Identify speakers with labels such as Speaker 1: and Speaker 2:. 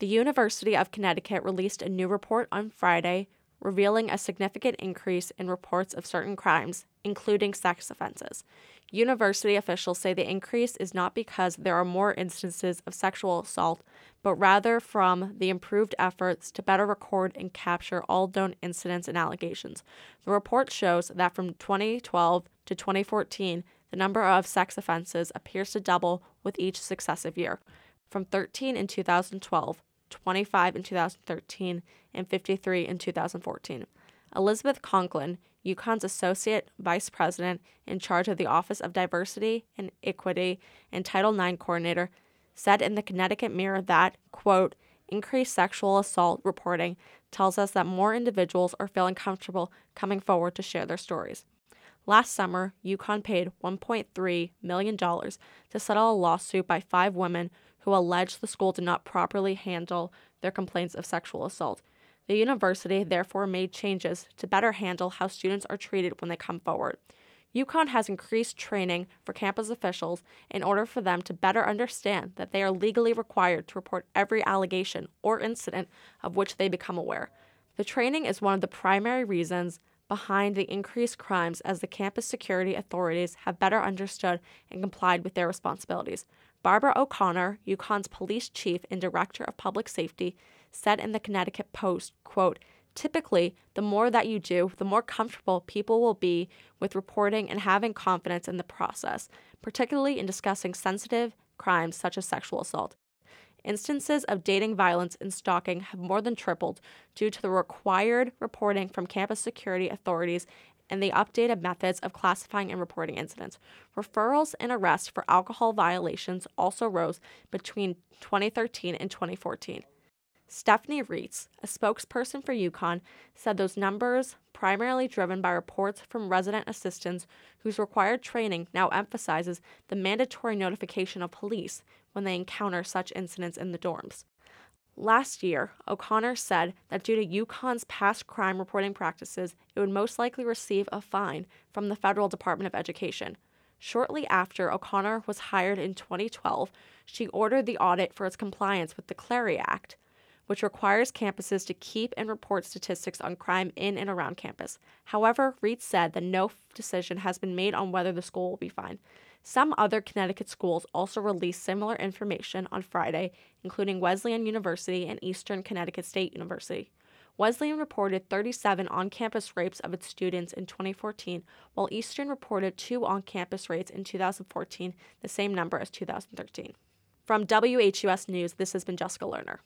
Speaker 1: The University of Connecticut released a new report on Friday revealing a significant increase in reports of certain crimes, including sex offenses. University officials say the increase is not because there are more instances of sexual assault, but rather from the improved efforts to better record and capture all known incidents and allegations. The report shows that from 2012 to 2014, the number of sex offenses appears to double with each successive year, from 13 in 2012 25 in 2013, and 53 in 2014. Elizabeth Conklin, UConn's Associate Vice President in charge of the Office of Diversity and Equity and Title IX Coordinator, said in the Connecticut Mirror that, quote, increased sexual assault reporting tells us that more individuals are feeling comfortable coming forward to share their stories. Last summer, UConn paid $1.3 million to settle a lawsuit by five women who alleged the school did not properly handle their complaints of sexual assault. The university therefore made changes to better handle how students are treated when they come forward. UConn has increased training for campus officials in order for them to better understand that they are legally required to report every allegation or incident of which they become aware. The training is one of the primary reasons behind the increased crimes as the campus security authorities have better understood and complied with their responsibilities. Barbara O'Connor, UConn's police chief and director of public safety, said in the Connecticut Post, quote, Typically, the more that you do, the more comfortable people will be with reporting and having confidence in the process, particularly in discussing sensitive crimes such as sexual assault. Instances of dating violence and stalking have more than tripled due to the required reporting from campus security authorities and the updated methods of classifying and reporting incidents. Referrals and arrests for alcohol violations also rose between 2013 and 2014. Stephanie Reitz, a spokesperson for UConn, said those numbers, primarily driven by reports from resident assistants whose required training now emphasizes the mandatory notification of police when they encounter such incidents in the dorms. Last year, O'Connor said that due to UConn's past crime reporting practices, it would most likely receive a fine from the Federal Department of Education. Shortly after O'Connor was hired in 2012, she ordered the audit for its compliance with the Clery Act, which requires campuses to keep and report statistics on crime in and around campus. However, Reitz said that no decision has been made on whether the school will be fined. Some other Connecticut schools also released similar information on Friday, including Wesleyan University and Eastern Connecticut State University. Wesleyan reported 37 on campus rapes of its students in 2014, while Eastern reported two on campus rapes in 2014, the same number as 2013. From WHUS News, this has been Jessica Lerner.